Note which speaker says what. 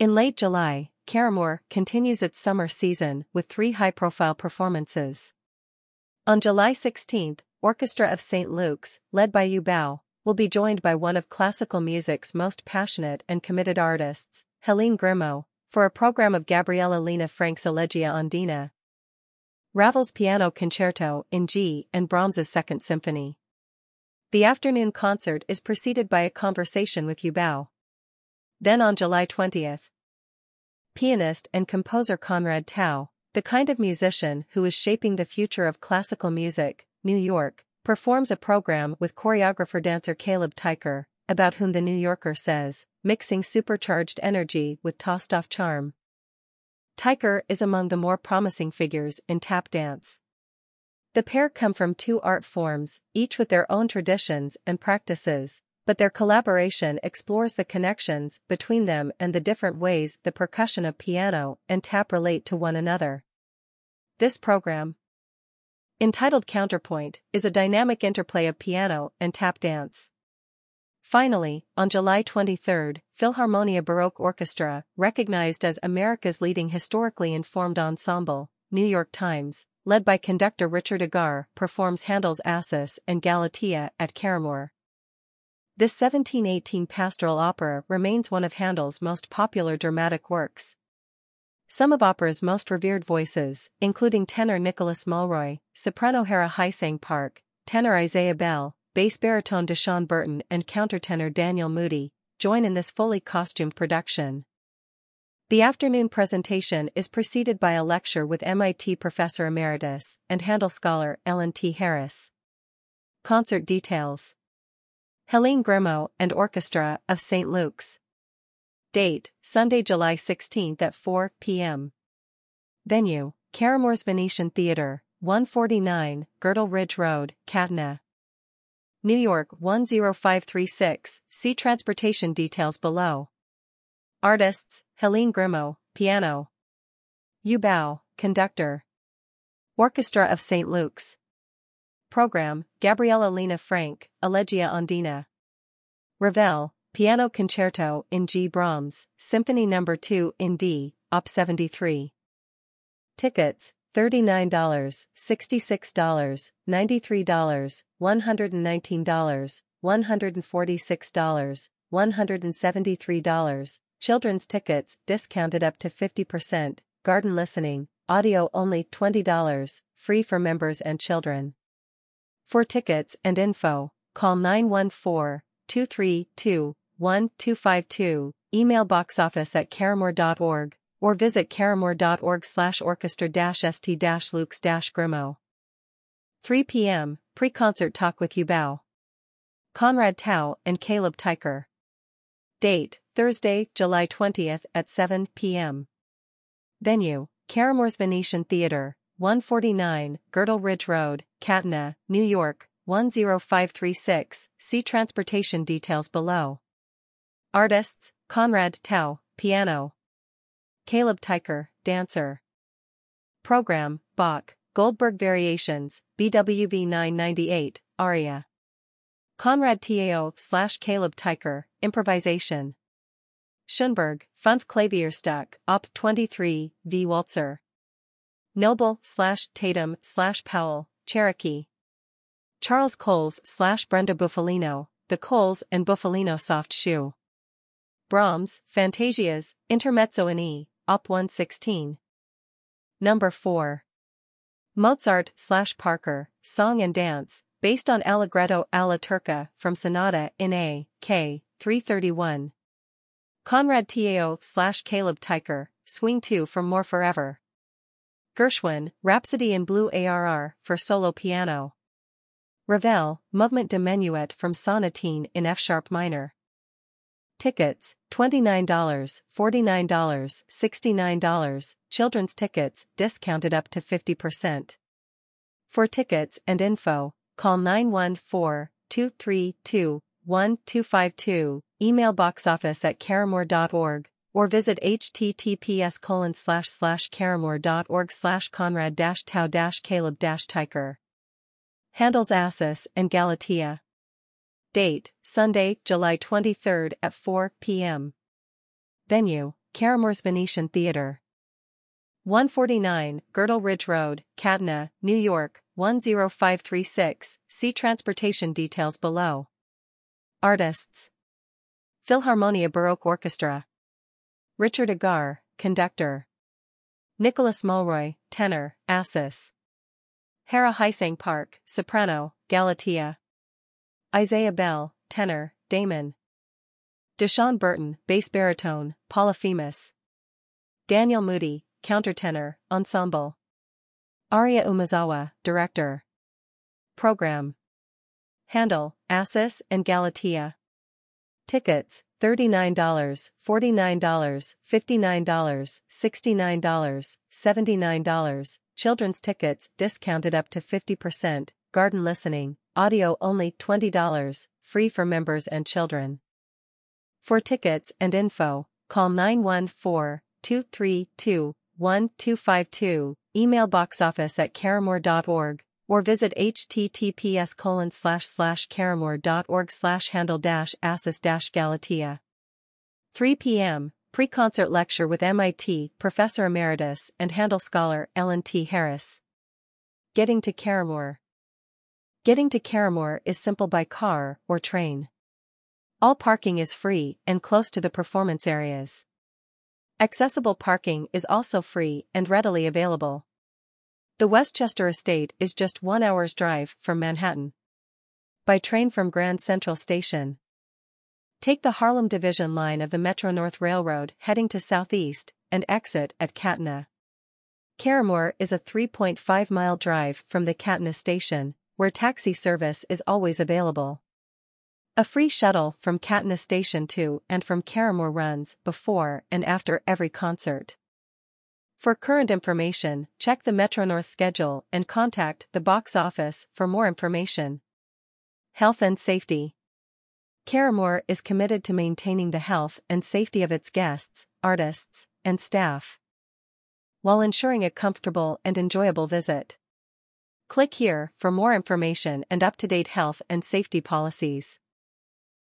Speaker 1: In late July, Caramoor continues its summer season with three high-profile performances. On July 16, Orchestra of St. Luke's, led by Yue Bao, will be joined by one of classical music's most passionate and committed artists, Helene Grimaud, for a program of Gabriela Lena Frank's Elegia Andina. Ravel's Piano Concerto in G and Brahms's Second Symphony. The afternoon concert is preceded by a conversation with Yue Bao. Then on July 20th, pianist and composer Conrad Tao, the kind of musician who is shaping the future of classical music, New York, performs a program with choreographer dancer Caleb Teicher, about whom the New Yorker says, mixing supercharged energy with tossed-off charm. Tyker is among the more promising figures in tap dance. The pair come from two art forms, each with their own traditions and practices, but their collaboration explores the connections between them and the different ways the percussion of piano and tap relate to one another. This program, entitled Counterpoint, is a dynamic interplay of piano and tap dance. Finally, on July 23, Philharmonia Baroque Orchestra, recognized as America's leading historically informed ensemble, New York Times, led by conductor Richard Egarr, performs Handel's Acis and Galatea at Caramoor. This 1718 pastoral opera remains one of Handel's most popular dramatic works. Some of opera's most revered voices, including tenor Nicholas Mulroy, soprano Hera Hyesang Park, tenor Isaiah Bell, bass baritone Dashon Burton and countertenor Daniel Moody, join in this fully costumed production. The afternoon presentation is preceded by a lecture with MIT Professor Emeritus and Handel scholar Ellen T. Harris. Concert details Helene Grimaud and Orchestra of St. Luke's. Date, Sunday, July 16 at 4 p.m. Venue, Caramoor's Venetian Theatre, 149, Girdle Ridge Road, Katonah. New York 10536, see transportation details below. Artists, Helene Grimaud, piano. Yue Bao, conductor. Orchestra of St. Luke's. Program, Gabriela Lena Frank, Elegia Andina. Ravel, Piano Concerto in G. Brahms, Symphony No. 2 in D, Op. 73. Tickets, $39, $66, $93, $119, $146, $173, children's tickets discounted up to 50%, garden listening, audio only $20, free for members and children. For tickets and info, call 914-232-1252, email boxoffice at caramoor.org, or visit caramoor.org slash orchestra-st-lukes-grimo. 3 p.m., pre-concert talk with Yue Bao. Conrad Tao and Caleb Teicher. Date, Thursday, July 20th at 7 p.m. Venue, Caramoor's Venetian Theatre, 149, Girdle Ridge Road, Katonah, New York, 10536, see transportation details below. Artists, Conrad Tao, piano. Caleb Teicher, dancer. Program, Bach, Goldberg Variations, BWV 998, aria. Conrad Tao slash Caleb Teicher, improvisation. Schoenberg, Fünf Klavierstück, Op. 23, V. Walzer. Noble slash Tatum slash Powell, Cherokee. Charles Coles slash Brenda Bufalino, The Coles and Bufalino Soft Shoe. Brahms, Fantasias, Intermezzo in E, Op 116. Number 4. Mozart slash Parker, Song and Dance, based on Allegretto alla Turca from Sonata in A, K, 331. Conrad Tao slash Caleb Teicher, Swing 2 from More Forever. Gershwin, Rhapsody in Blue ARR for solo piano. Ravel, Movement de Menuet from Sonatine in F-sharp minor. Tickets, $29, $49, $69, children's tickets discounted up to 50%. For tickets and info, call 914-232-1252, email boxoffice at caramoor.org, or visit https colon slash slash caramoor.org slash conrad dash tao dash caleb dash. Handel's Acis and Galatea. Date, Sunday, July 23 at 4 p.m. Venue, Caramoor's Venetian Theatre. 149, Girdle Ridge Road, Katonah, New York, 10536, see transportation details below. Artists Philharmonia Baroque Orchestra Richard Egarr, conductor. Nicholas Mulroy, tenor, Acis. Hera Hyesang Park, soprano, Galatea. Isaiah Bell, tenor, Damon. Dashon Burton, bass baritone, Polyphemus. Daniel Moody, countertenor, ensemble. Aria Umezawa, director. Program. Handel, Acis and Galatea. Tickets, $39, $49, $59, $69, $79, children's tickets discounted up to 50%, garden listening, audio only $20, free for members and children. For tickets and info, call 914 232 1252, email boxoffice at caramoor.org, or visit https colon slash slash caramoor.org slash handel dash acis dash galatea. 3 p.m., pre-concert lecture with MIT Professor Emeritus and Handel scholar Ellen T. Harris. Getting to Caramoor Getting to Caramoor is simple by car or train. All parking is free and close to the performance areas. Accessible parking is also free and readily available. The Westchester Estate is just one hour's drive from Manhattan. By train from Grand Central Station. Take the Harlem Division line of the Metro North Railroad heading to southeast and exit at Katonah. Caramoor is a 3.5 mile drive from the Katonah station, where taxi service is always available. A free shuttle from Katonah Station to and from Caramoor runs before and after every concert. For current information, check the Metro North schedule and contact the box office for more information. Health and Safety Caramoor is committed to maintaining the health and safety of its guests, artists, and staff while ensuring a comfortable and enjoyable visit. Click here for more information and up-to-date health and safety policies.